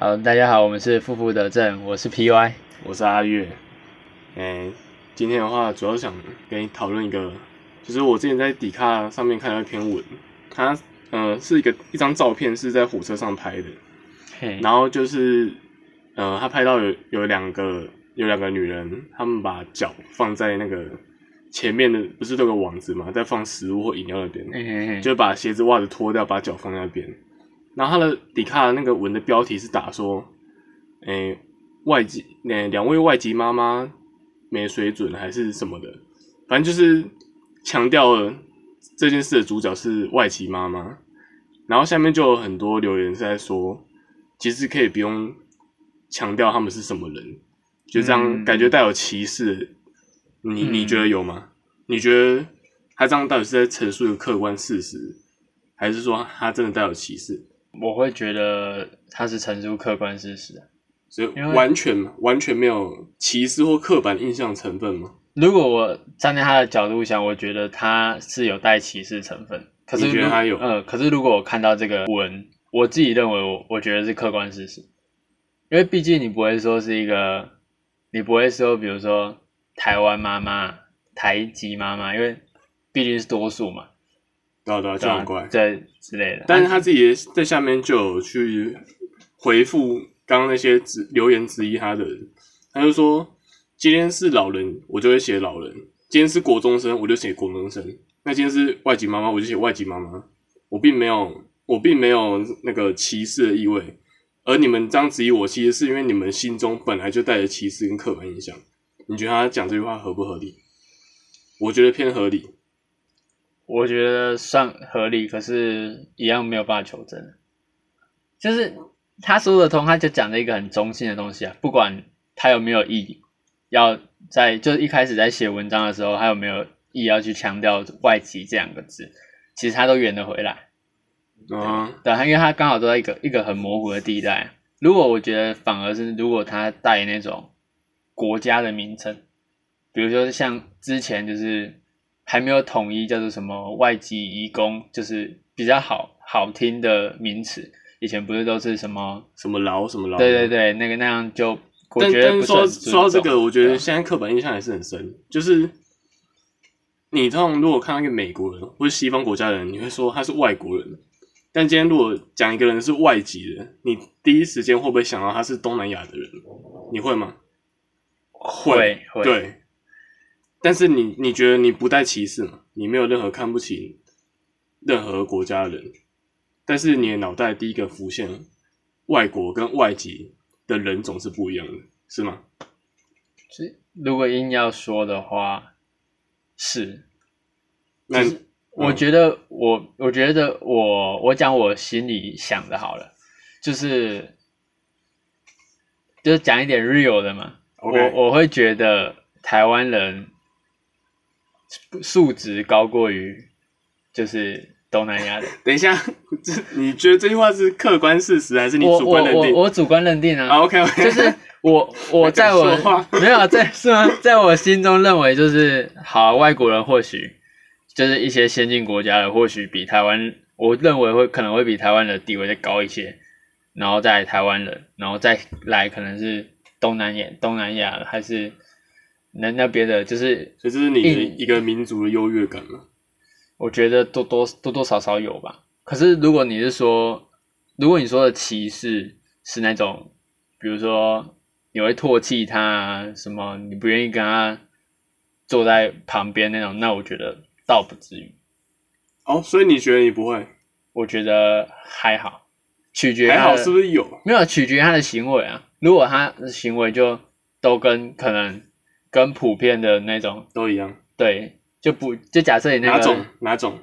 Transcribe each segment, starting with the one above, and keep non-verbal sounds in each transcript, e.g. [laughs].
好，大家好，我们是负负得正，我是 PY，我是阿月。哎，今天的话，主要想跟你讨论一个，就是我之前在底卡上面看到一篇文，它呃是一个一张照片，是在火车上拍的，嘿，然后就是呃，他拍到有有两个有两个女人，她们把脚放在那个前面的，不是都有个网子嘛，在放食物或饮料那边，嘿嘿嘿，就把鞋子袜子脱掉，把脚放在那边。然后他的底卡的那个文的标题是打说，诶、外籍，诶、两位外籍妈妈没水准还是什么的，反正就是强调了这件事的主角是外籍妈妈。然后下面就有很多留言是在说，其实可以不用强调他们是什么人，就这样嗯感觉带有歧视。你你嗯觉得有吗？你觉得他这样到底是在陈述一个客观事实，还是说他真的带有歧视？我会觉得它是陈述客观事实啊。所以完全完全没有歧视或刻板印象成分吗？如果我站在他的角度想，我觉得他是有带歧视成分。可是你觉得他有呃，可是如果我看到这个文，我自己认为我我觉得是客观事实，因为毕竟你不会说是一个，你不会说比如说台湾妈妈、台籍妈妈，因为毕竟是多数嘛，对啊对啊，就很怪。对之类的。但是他自己在下面就有去回复刚刚那些质留言质疑他的人，他就说今天是老人，我就会写老人；今天是国中生，我就写国中生；那今天是外籍妈妈，我就写外籍妈妈。我并没有，我并没有那个歧视的意味。而你们这样质疑我，其实是因为你们心中本来就带着歧视跟刻板印象。你觉得他讲这句话合不合理？我觉得偏合理。我觉得算合理，可是一样没有办法求证。就是他说的通，他就讲了一个很中性的东西啊，不管他有没有意，要在就是一开始在写文章的时候，他有没有意要去强调外籍这两个字，其实他都圆得回来。嗯，对，他因为他刚好都在一个一个很模糊的地带。如果我觉得反而是，如果他带那种国家的名称，比如说像之前就是还没有统一叫做什么外籍移工，就是比较好好听的名词。以前不是都是什么？什么劳什么劳？对对对，那个那样就我但觉得说说到这个，我觉得现在刻板印象还是很深。就是你通常如果看到一个美国人或者西方国家的人，你会说他是外国人。但今天如果讲一个人是外籍人，你第一时间会不会想到他是东南亚的人？你会吗？会会对。但是你你觉得你不带歧视嘛？你没有任何看不起任何国家的人，但是你的脑袋第一个浮现外国跟外籍的人总是不一样的，是吗？是如果硬要说的话，是那就是我觉得我，我觉得我，我讲我心里想的好了，就是就是讲一点 real 的嘛。我我会觉得台湾人素质高过于就是东南亚的。[laughs] 等一下，这你觉得这句话是客观事实还是你我我主观认定？我我主观认定啊，啊，OK OK，[laughs] 就是我 [laughs] 我在我没有啊在是吗？在我心中认为就是好，外国人或许就是一些先进国家的，或许比台湾，我认为会可能会比台湾的地位再高一些，然后再来台湾人，然后再来可能是东南亚东南亚还是那那边的，就是所以这是你的一个民族的优越感嘛？我觉得多多多多少少有吧。可是如果你是说，如果你说的歧视是那种，比如说你会唾弃他啊，什么你不愿意跟他坐在旁边那种，那我觉得倒不至于。哦，所以你觉得你不会？我觉得还好，取决于还好是不是有？没有取决于他的行为啊。如果他的行为就都跟可能跟普遍的那种都一样？对，就不就假设你那个哪种哪种？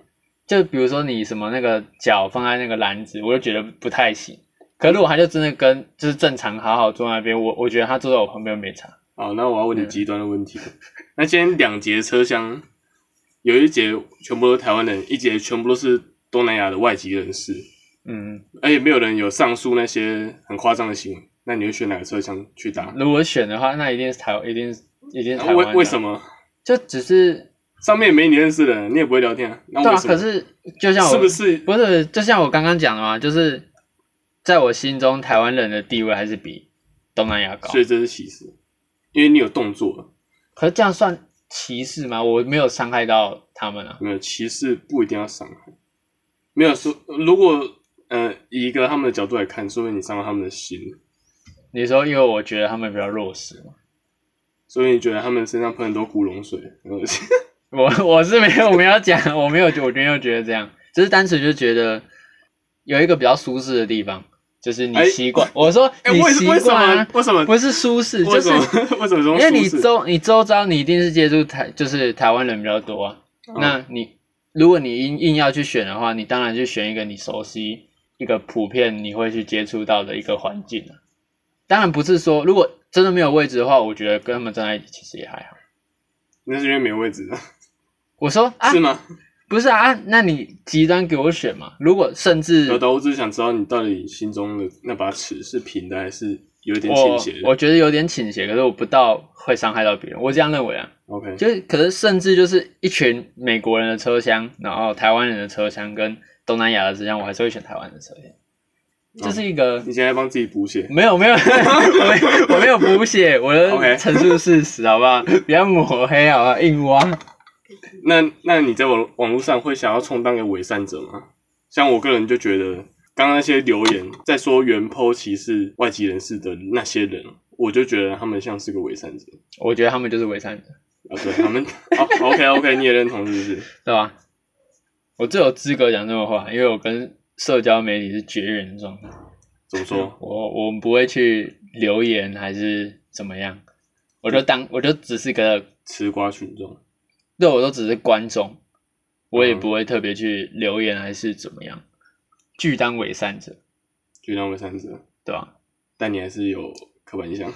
就比如说你什么那个脚放在那个篮子，我就觉得不太行。可如果他就真的跟就是正常好好坐那边，我我觉得他坐在我旁边没差。好，那我要问你嗯极端的问题了。那今天两节车厢，有一节全部都是台湾人，一节全部都是东南亚的外籍人士，嗯，而且没有人有上述那些很夸张的行为。那你会选哪个车厢去搭？如果选的话，那一定是台，一定是一定是台湾为。为什么？就只是上面也没你认识的人，你也不会聊天啊。那对啊，为什么？可是就像我是不是？不是就像我刚刚讲的嘛，就是在我心中，台湾人的地位还是比东南亚高所。以这是歧视，因为你有动作，可是这样算歧视吗？我没有伤害到他们啊。没有歧视不一定要伤害，没有说如果呃以一个他们的角度来看，说明你伤了他们的心，你说，因为我觉得他们比较弱势嘛。所以你觉得他们身上喷很多古龙水，很恶心我我是没有，我没有讲，我没有，我没有觉得这样，只是单纯就觉得有一个比较舒适的地方，就是你哎习惯。我说哎、你习为为什惯为什么？不是舒适，就是为什么？为什么因为你周你周遭你一定是接触台就是台湾人比较多啊。嗯那你如果你硬硬要去选的话，你当然就选一个你熟悉、一个普遍你会去接触到的一个环境啊。当然不是说如果真的没有位置的话，我觉得跟他们站在一起其实也还好。那是因为没有位置，我说啊是，吗？不是啊，那你极端给我选嘛？如果甚至有的，我只是想知道你到底心中的那把尺是平的还是有点倾斜的。我觉得有点倾斜，可是我不到会伤害到别人，我这样认为啊。OK，就是可是甚至就是一群美国人的车厢，然后台湾人的车厢跟东南亚的车厢，我还是会选台湾的车厢。这是一个、你现在帮自己补血，没有没有，[laughs] 我没我没有补血，我陈述事实好不好？不要抹黑好不好？硬挖。那那你在网网络上会想要充当个伪善者吗？像我个人就觉得，刚刚那些留言在说原 po 歧视外籍人士的那些人，我就觉得他们像是个伪善者我觉得他们就是伪善者，啊。对他们，好，OK OK，你也认同是不是？对吧？我最有资格讲这种话，因为我跟社交媒体是绝缘的状态。怎么说？我我们不会去留言还是怎么样，我就当我就只是个吃瓜群众，对我都只是观众，我也嗯不会特别去留言还是怎么样，拒当伪善者，拒当伪善者，对吧？但你还是有刻板印象，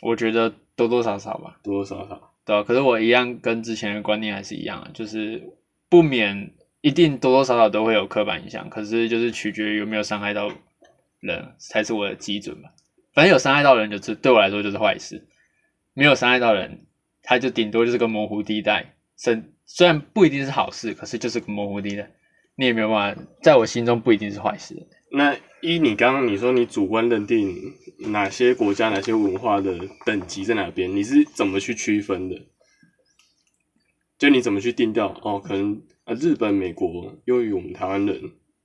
我觉得多多少少吧，多多少少。对啊？可是我一样跟之前的观念还是一样啊，就是不免一定多多少少都会有刻板印象，可是就是取决于有没有伤害到人才是我的基准吧。反正有伤害到人就是对我来说就是坏事，没有伤害到人，它就顶多就是个模糊地带，虽虽然不一定是好事，可是就是个模糊地带，你也没有办法，在我心中不一定是坏事。那依你刚刚你说你主观认定哪些国家、哪些文化的等级在哪边，你是怎么去区分的？就你怎么去定调？哦，可能呃日本、美国优于我们台湾人，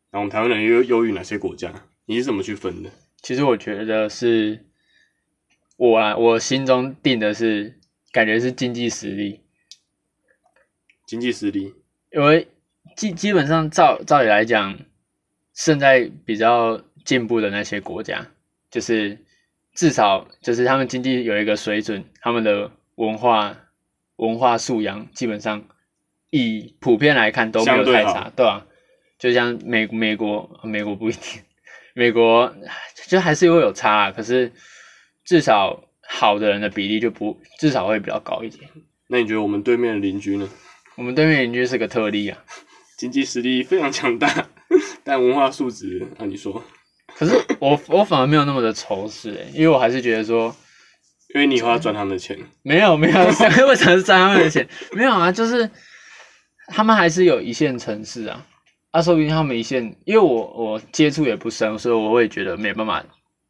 然后我们台湾人又优于哪些国家？你是怎么去分的？其实我觉得是我啊，我心中定的是感觉是经济实力，经济实力，因为基基本上照照理来讲，现在比较进步的那些国家，就是至少就是他们经济有一个水准，他们的文化文化素养基本上以普遍来看都没有太差，对吧、就像美美国，美国不一定，美国就还是会有差啊，可是至少好的人的比例就不至少会比较高一点。那你觉得我们对面的邻居呢？我们对面邻居是个特例啊，[laughs] 经济实力非常强大，[laughs] 但文化素质啊，你说？可是我我反而没有那么的仇视诶、因为我还是觉得说因为你以后要赚他们的钱，没有没有，[laughs] 为什么是赚他们的钱？没有啊，就是他们还是有一线城市啊，啊，说不定他们一线，因为我我接触也不深，所以我会觉得没办法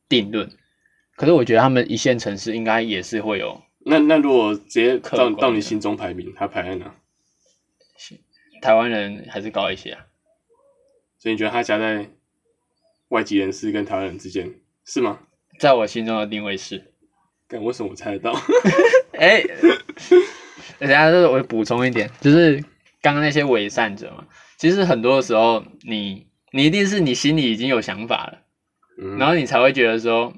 定论。可是我觉得他们一线城市应该也是会有那那如果直接到到你心中排名，他排在哪？台湾人还是高一些啊。所以你觉得他夹在外籍人士跟台湾人之间是吗？在我心中的定位是，但为什么我猜得到？[laughs] 哎、等一下，这我补充一点，就是刚刚那些伪善者嘛，其实很多的时候你，你一定是你心里已经有想法了，嗯，然后你才会觉得说，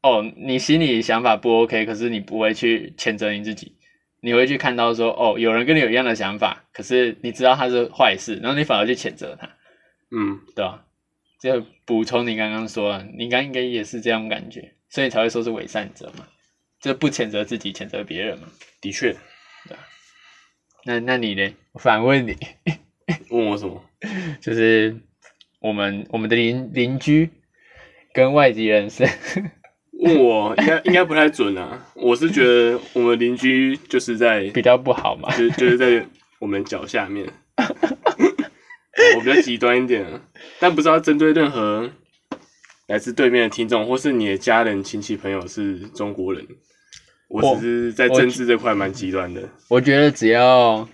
哦，你心里想法不 OK，可是你不会去谴责你自己，你会去看到说，哦，有人跟你有一样的想法，可是你知道他是坏事，然后你反而去谴责他，嗯，对吧？就补充你刚刚说的，你刚应该也是这样感觉，所以才会说是伪善者嘛，就不谴责自己，谴责别人嘛。的确。那那你呢？[laughs] 我反问你，[laughs] 问我什么？[laughs] 就是我们我们的邻邻居跟外籍人士，问我应该应该不太准啊。我是觉得我们邻居就是在比较不好嘛？就就是在我们脚下面。我比较极端一点啊，但不知道针对任何来自对面的听众，或是你的家人、亲戚、朋友是中国人，我我只是在政治这块蛮极端的。我觉得只要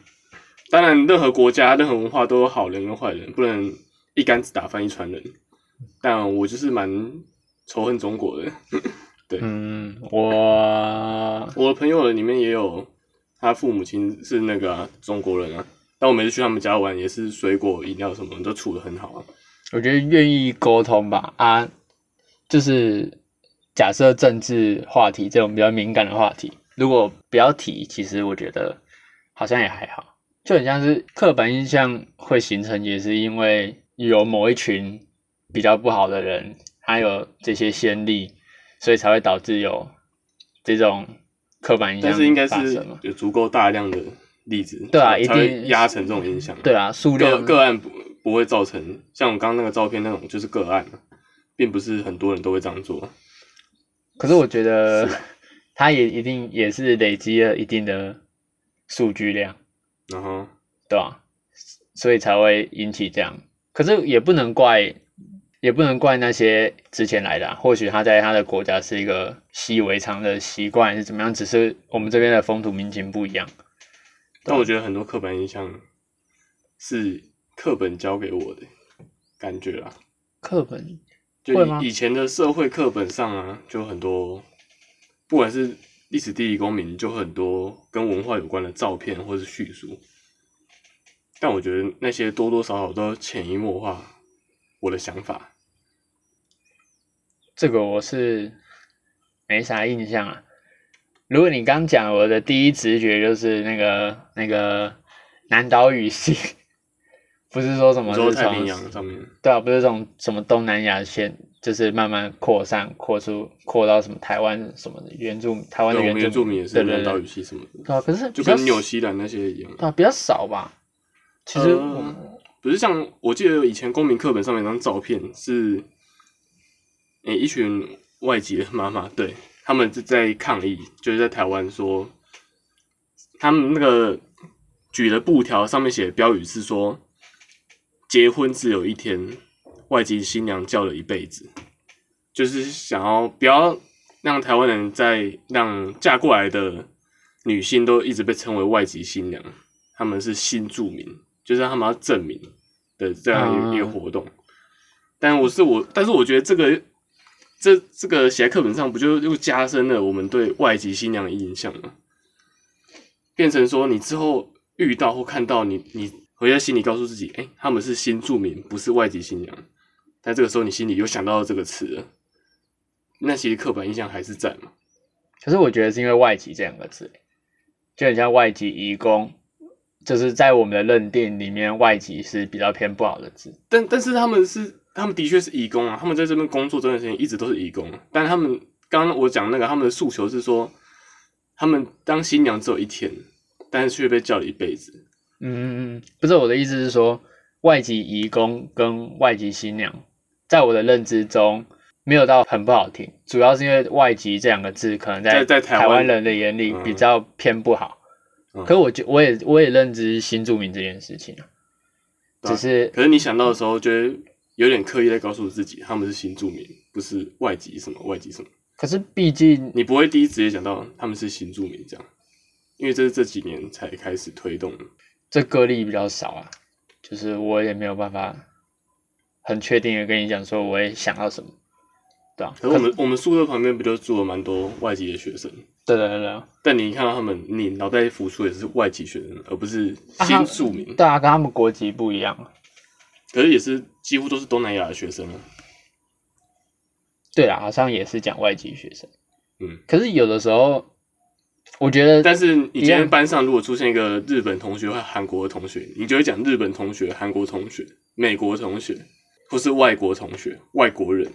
当然，任何国家、任何文化都有好人跟坏人，不能一竿子打翻一船人。但我就是蛮仇恨中国的。对嗯，我我的朋友里面也有他父母亲是那个啊、中国人啊，但我每次去他们家玩，也是水果、饮料什么都处的很好啊。我觉得愿意沟通吧啊，就是假设政治话题这种比较敏感的话题，如果不要提，其实我觉得好像也还好，就很像是刻板印象会形成，也是因为有某一群比较不好的人，他有这些先例，所以才会导致有这种刻板印象但是应该是。有足够大量的例子，对啊一定压成这种影响。对啊，数个量个案不不会造成像我刚刚那个照片那种，就是个案，并不是很多人都会这样做。可是我觉得是啊 [laughs] 它也一定也是累积了一定的数据量，然后对吧？所以才会引起这样。可是也不能怪，也不能怪那些之前来的、啊，或许他在他的国家是一个习以为常的习惯，是怎么样？只是我们这边的风土民情不一样。但我觉得很多刻板印象是课本教给我的感觉啦。课本就以以前的社会课本上啊，就很多，不管是历史、地理、公民，就很多跟文化有关的照片或是叙述。但我觉得那些多多少少都潜移默化我的想法。这个我是没啥印象啊。如果你刚讲，我的第一直觉就是那个那个南岛语系，不是说什么是从你说太平洋上面，对啊，不是这种什么东南亚线，就是慢慢扩散扩出扩到什么台湾什么的原住台湾原住住民也是南岛对。语系什么的，对啊，可是就跟纽西兰那些一样。对啊比较少吧。其实、呃不是像我记得以前公民课本上面一张照片是，诶、一群外籍的妈妈，对他们是在抗议，就是在台湾说，他们那个举的布条上面写的标语是说，结婚只有一天，外籍新娘叫了一辈子，就是想要不要让台湾人在让嫁过来的女性都一直被称为外籍新娘，他们是新住民，就是他们要证明的这样一个活动。但我是我，但是我觉得这个这这个写在课本上，不就又加深了我们对外籍新娘的印象吗？变成说你之后遇到或看到你，你回在心里告诉自己，哎、他们是新住民，不是外籍新娘。但这个时候你心里又想到这个词了，那其实刻板印象还是在嘛。可是我觉得是因为外籍这两个字，就很像外籍移工，就是在我们的认定里面，外籍是比较偏不好的字。但但是他们是，他们的确是移工啊，他们在这边工作这段时间一直都是移工啊。但他们刚刚我讲那个，他们的诉求是说，他们当新娘只有一天，但是却被叫了一辈子。嗯嗯嗯，不是我的意思是说，外籍移工跟外籍新娘，在我的认知中没有到很不好听，主要是因为外籍这两个字可能在在台湾人的眼里嗯比较偏不好。嗯可我觉我也我也认知新住民这件事情啊，只是可是你想到的时候，觉得有点刻意在告诉自己，他们是新住民，不是外籍什么外籍什么。可是毕竟你不会第一直接讲到他们是新住民这样，因为这是这几年才开始推动的。这个例比较少啊，就是我也没有办法很确定的跟你讲说我会想到什么，对啊，可是我们我们宿舍旁边不就住了蛮多外籍的学生？对对对对，但你看到他们，你脑袋浮出也是外籍学生，而不是啊新住民。对啊，跟他们国籍不一样啊。可是也是几乎都是东南亚的学生啊。对啊，好像也是讲外籍学生。嗯，可是有的时候，我觉得，但是你今天班上如果出现一个日本同学或韩国的同学，你就会讲日本同学、韩国同学、美国同学，或是外国同学、外国人。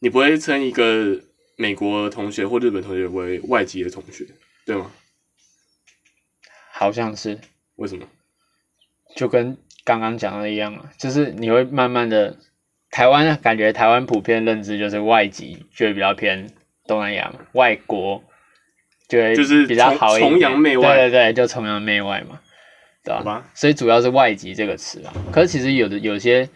你不会称一个美国同学或日本同学为外籍的同学，对吗？好像是为什么？就跟刚刚讲的一样啊，就是你会慢慢的，台湾感觉台湾普遍认知就是外籍就会比较偏东南亚嘛，外国就会就是比较好一点，崇崇洋媚外对对对，就崇洋媚外嘛，对吧、吧，所以主要是外籍这个词啊，可是其实有的有些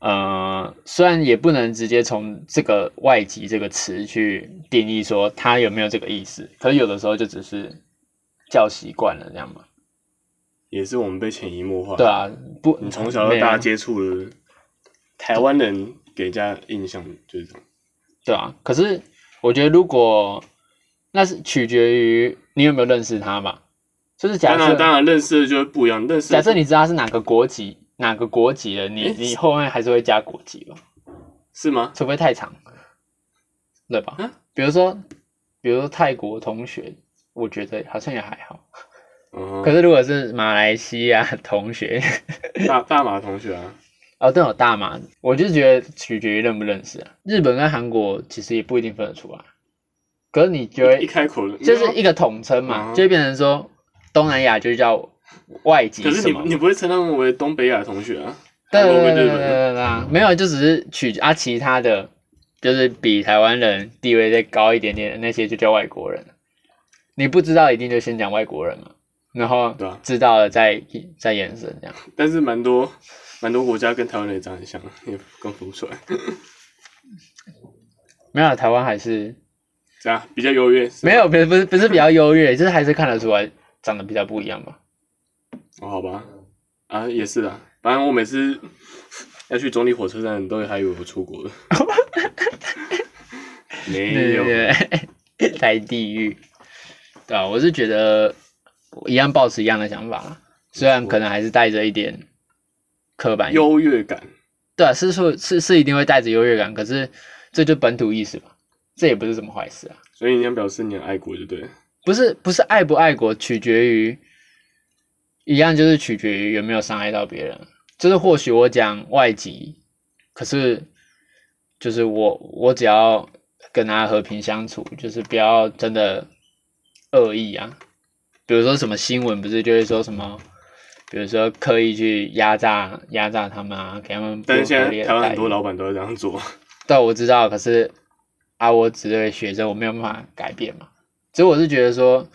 呃，虽然也不能直接从这个外籍这个词去定义说他有没有这个意思，可是有的时候就只是叫习惯了这样嘛。也是我们被潜移默化。对啊，不，你从小到大接触了台湾人，给人家印象就是这样。对啊，可是我觉得如果那是取决于你有没有认识他嘛，就是假设当然，当然认识的就是不一样。认识假设你知道他是哪个国籍，哪个国籍的，你你后面还是会加国籍吧，是吗？除非太长，对吧？啊比如说，比如说泰国同学，我觉得好像也还好。嗯可是如果是马来西亚同学，大大马同学啊，哦，都有大马，我就觉得取决于认不认识啊。日本跟韩国其实也不一定分得出来，可是你觉得一开口就是一个统称嘛，嗯就会变成说东南亚就叫外籍可是你你不会称他们为东北亚同学啊？对对对对对对啊，没有，就只是取啊，其他的就是比台湾人地位再高一点点的那些就叫外国人。你不知道一定就先讲外国人嘛，然后知道了再再延伸这样。但是蛮多蛮多国家跟台湾人长得很像，也更分不出来。没有，台湾还是这样？比较优越，没有，不是不是不是比较优越，就是还是看得出来长得比较不一样吧。哦，好吧，啊，也是啊，反正我每次 [laughs] 要去总理火车站，都还以为我出国了，[laughs] 没有，对对。对，[laughs] 来地狱。对啊，我是觉得我一样保持一样的想法啦，虽然可能还是带着一点刻板优越感，对啊，是说，是是一定会带着优越感，可是这就本土意识嘛，这也不是什么坏事啊。所以你想表示你很爱国就对了。不是不是爱不爱国，取决于一样，就是取决于有没有伤害到别人。就是或许我讲外籍，可是就是我我只要跟他和平相处，就是不要真的恶意啊。比如说什么新闻不是就会说什么，比如说刻意去压榨压榨他们啊，给他们不但是现在台湾很多老板都会这样做，对，我知道，可是啊，我只对学生，我没有办法改变嘛。所以我是觉得说，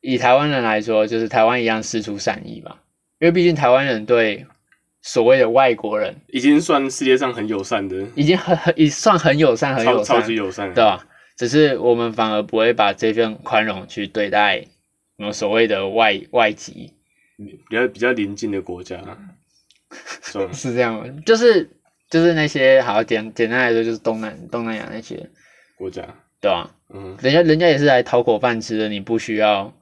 以台湾人来说，就是台湾一样施出善意吧，因为毕竟台湾人对所谓的外国人已经算世界上很友善的，已经很很已算很友善，很超友善，超级友善的，对吧？只是我们反而不会把这份宽容去对待我们所谓的外外籍，比较比较邻近的国家，[laughs] 是这样吗？就是就是那些好简简单来说，就是东南东南亚那些，国家，对吧？嗯，人家人家也是来讨口饭吃的，你不需要。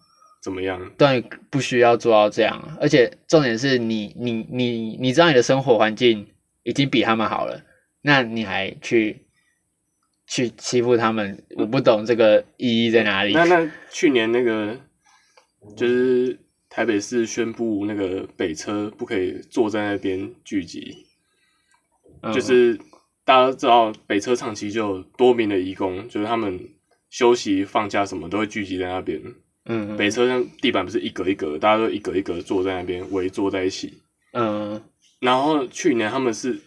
怎么样？对，不需要做到这样，啊而且重点是你你你你知道你的生活环境已经比他们好了，那你还去去欺负他们，我不懂这个意义在哪里。那那去年那个就是台北市宣布那个北车不可以坐在那边聚集，嗯就是大家知道北车长期就有多名的义工，就是他们休息放假什么都会聚集在那边。嗯北车上地板不是一格一格，大家都一格一格坐在那边围坐在一起。嗯然后去年他们是，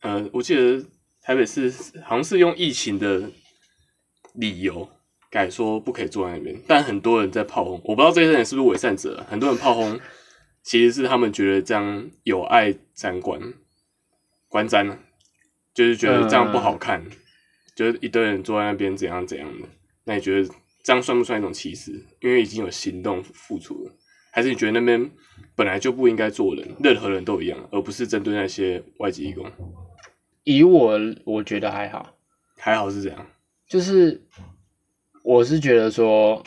呃，我记得台北市好像是用疫情的理由改说不可以坐在那边，但很多人在炮轰，我不知道这些人是不是伪善者，很多人炮轰，其实是他们觉得这样有碍沾观，观瞻啊，就是觉得这样不好看，就是一堆人坐在那边怎样怎样的，那你觉得这样算不算一种歧视？因为已经有行动付出了。还是你觉得那边本来就不应该做人，任何人都一样，而不是针对那些外籍义工？以我我觉得还好，还好是怎样，就是我是觉得说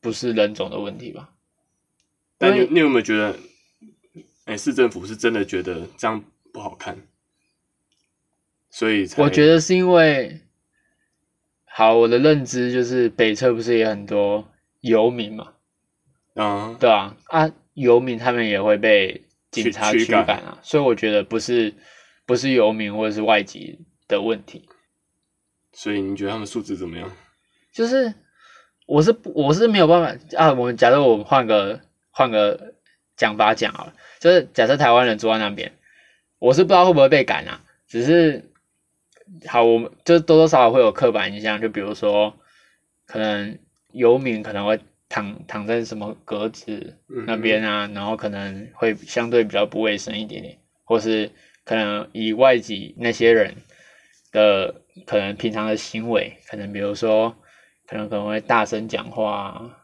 不是人种的问题吧。但你你有没有觉得，哎、市政府是真的觉得这样不好看，所以我觉得是因为，好，我的认知就是北侧不是也很多游民嘛，啊，对啊，啊，游民他们也会被警察驱驱赶啊，所以我觉得不是不是游民或者是外籍的问题，所以你觉得他们素质怎么样？就是我是我是没有办法啊。我们假设我们换个换个讲法讲好了，就是假设台湾人住在那边，我是不知道会不会被赶啊，只是好，我们就多多少少会有刻板印象，就比如说可能游民可能会躺躺在什么格子嗯那边啊，然后可能会相对比较不卫生一点点，或是可能以外籍那些人的可能平常的行为，可能比如说可能可能会大声讲话啊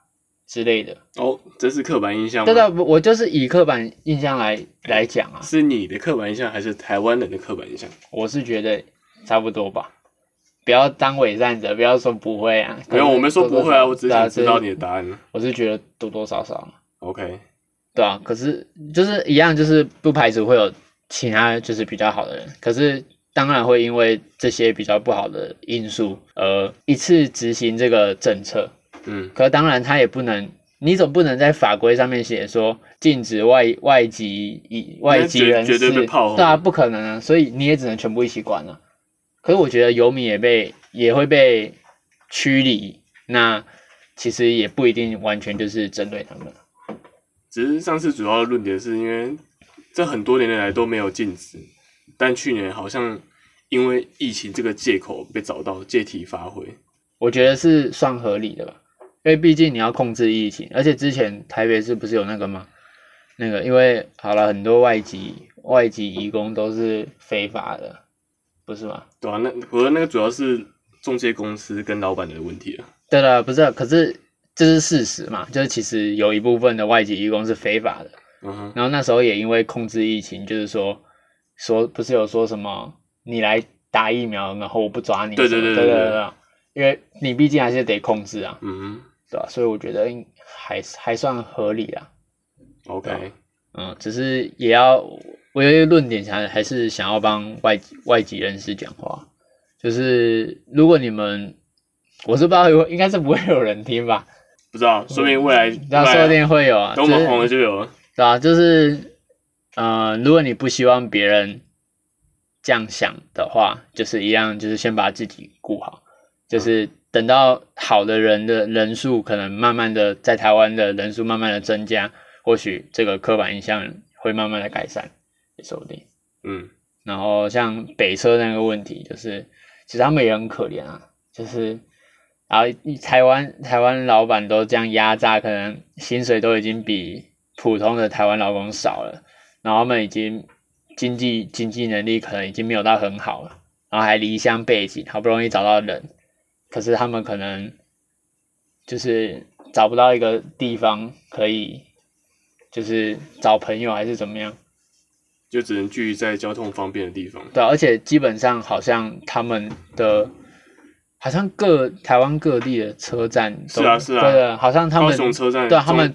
之类的。哦，这是刻板印象吗？对的，我我就是以刻板印象来来讲啊，是你的刻板印象还是台湾人的刻板印象？我是觉得差不多吧。不要当伪善者，不要说不会啊。没有，我没说不会啊，我只是想知道你的答案。我是觉得多多少少。OK，对啊，可是就是一样，就是不排除会有其他就是比较好的人，可是当然会因为这些比较不好的因素而一次执行这个政策。嗯，可当然他也不能，你总不能在法规上面写说禁止外外籍以外籍人士，绝对被炮轰对啊，不可能啊，所以你也只能全部一起管了、可是我觉得游民也被也会被驱离，那其实也不一定完全就是针对他们。只是上次主要的论点是因为这很多年来都没有禁止，但去年好像因为疫情这个借口被找到，借题发挥。我觉得是算合理的吧，因为毕竟你要控制疫情，而且之前台北市不是有那个吗？那个因为好了，很多外籍外籍移工都是非法的，不是吗？对啊，那我觉得那个主要是中介公司跟老板的问题了。对了，不是，可是这是事实嘛，就是其实有一部分的外籍义工是非法的，嗯哼，然后那时候也因为控制疫情，就是说说不是有说什么你来打疫苗，然后我不抓你，对对对对对因为你毕竟还是得控制啊，嗯哼对吧、所以我觉得应还还算合理啊。，OK，嗯，只是也要我有一个论点想还是想要帮外籍外籍人士讲话，就是如果你们我是不知道有应该是不会有人听吧，不知道，说明未来那说不定会有啊，等我们红了就有了。对啊，就是呃，如果你不希望别人这样想的话，就是一样，就是先把自己顾好，就是等到好的人的人数可能慢慢的在台湾的人数慢慢的增加，或许这个刻板印象会慢慢的改善，也说不定。嗯，然后像北车那个问题，就是其实他们也很可怜啊，就是然后台湾台湾老板都这样压榨，可能薪水都已经比普通的台湾劳工少了，然后他们已经经济经济能力可能已经没有到很好了，然后还离乡背井，好不容易找到人，可是他们可能就是找不到一个地方可以，就是找朋友还是怎么样。就只能聚在交通方便的地方。对啊，而且基本上好像他们的，好像各台湾各地的车站都是啊是啊对的，好像他高们雄车站、对啊，他们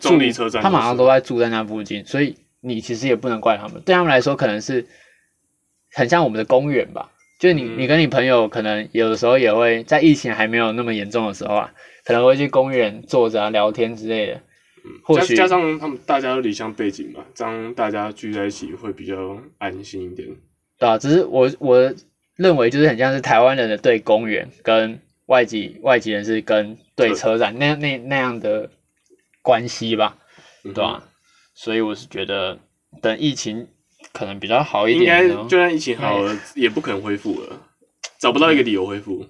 他们好像都在住在那附近，所以你其实也不能怪他们，对他们来说可能是很像我们的公园吧。就是你，嗯你跟你朋友可能有的时候也会在疫情还没有那么严重的时候啊，可能会去公园坐着啊聊天之类的。或许加加上他们大家都离乡背景嘛，这样大家聚在一起会比较安心一点。对啊，只是我我认为就是很像是台湾人的对公园跟外籍外籍人士跟对车站那那那样的关系吧，对吧、所以我是觉得等疫情可能比较好一点应该点，就算疫情好了，也不可能恢复了，找不到一个理由恢复。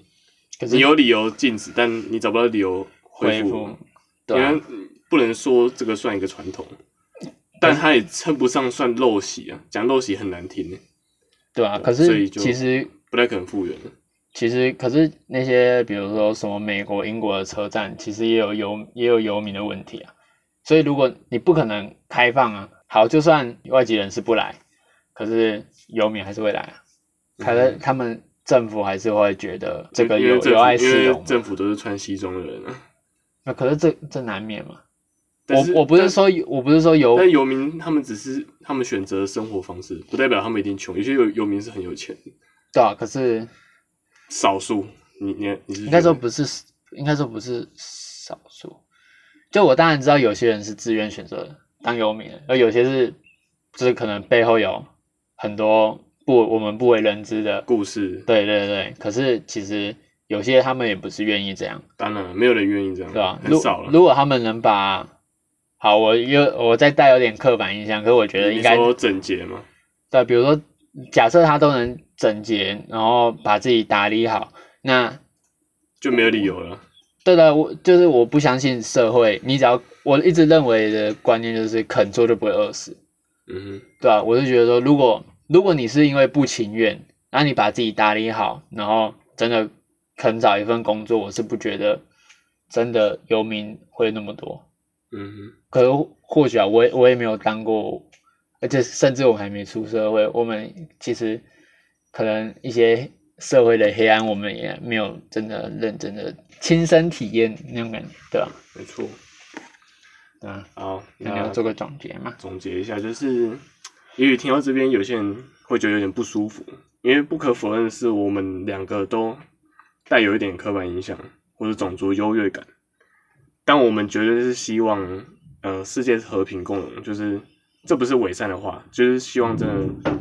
可是你有理由禁止，但你找不到理由恢复，复，对啊因为不能说这个算一个传统，但它也称不上算陋习啊。讲陋习很难听，对啊，可是其实不太可能复原了。其实可是那些比如说什么美国、英国的车站，其实也有游也有游民的问题啊。所以如果你不可能开放啊，好，就算外籍人士不来，可是游民还是会来啊。可是他们政府还是会觉得这个有有碍市容，政府都是穿西装的人啊。那可是这这难免嘛。我我不是说我不是说游但游民他们只是他们选择的生活方式，不代表他们一定穷。有些游游民是很有钱的，对啊，可是少数。你你你是应该说不是，应该说不是少数。就我当然知道有些人是自愿选择当游民的，而有些是就是可能背后有很多不我们不为人知的，故事，对对对。可是其实有些他们也不是愿意这样，当然了没有人愿意这样，对吧、如很少了。如果他们能把好，我又我再带有点刻板印象，可是我觉得应该你说整洁嘛，对，比如说假设他都能整洁，然后把自己打理好，那就没有理由了。对的，我就是我不相信社会，你只要我一直认为的观念就是肯做就不会饿死，嗯哼，对啊、我是觉得说，如果如果你是因为不情愿，然后你把自己打理好，然后真的肯找一份工作，我是不觉得真的游民会那么多。嗯哼，可是或许啊，我也我也没有当过，而且甚至我还没出社会，我们其实可能一些社会的黑暗，我们也没有真的认真的亲身体验那种感觉，对吧？没错。对啊，好，那你要做个总结嘛？总结一下，就是也许听到这边，有些人会觉得有点不舒服，因为不可否认的是，我们两个都带有一点刻板印象或者种族优越感，但我们绝对是希望，呃，世界和平共荣，就是这不是伪善的话，就是希望真的，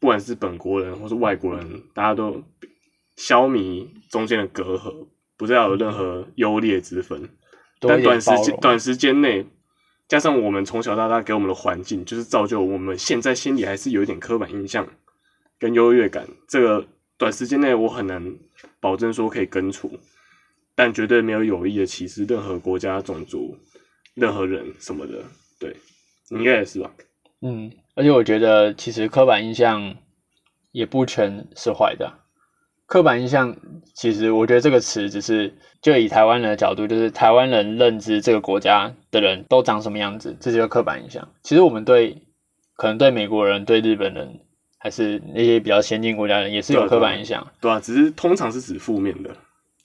不管是本国人或是外国人，大家都消弭中间的隔阂，不再有任何优劣之分。但短时间短时间内，加上我们从小到大给我们的环境，就是造就我们现在心里还是有一点刻板印象跟优越感。这个短时间内我很难保证说可以根除，但绝对没有有意的歧视任何国家、种族、任何人什么的。对，应该也是吧？嗯，而且我觉得其实刻板印象也不全是坏的啊。刻板印象其实我觉得这个词只是就以台湾人的角度，就是台湾人认知这个国家的人都长什么样子，这就是刻板印象。其实我们对可能对美国人、对日本人，还是那些比较先进国家的人，也是有刻板印象。对啊，只是通常是指负面的，当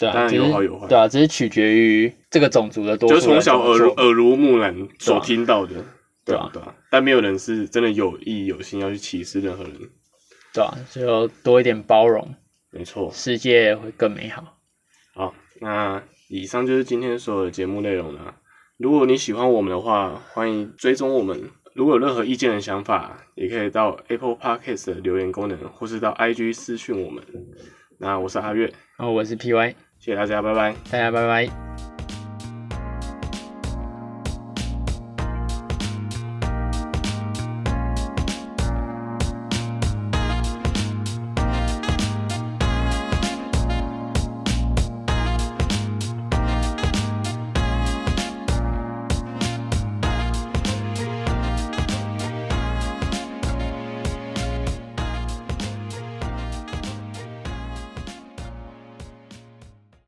对啊，只是然有好有坏对啊，只是取决于这个种族的多数就人从小耳耳濡目染所听到的。对啊对啊，对啊，但没有人是真的有意有心要去歧视任何人。对啊，就多一点包容，没错，世界会更美好。好，那以上就是今天所有的节目内容了。如果你喜欢我们的话，欢迎追踪我们。如果有任何意见的想法，也可以到 Apple Podcast 的留言功能，或是到 IG 私讯我们。那我是阿月，哦我是 PY，谢谢大家，拜拜。大家拜拜。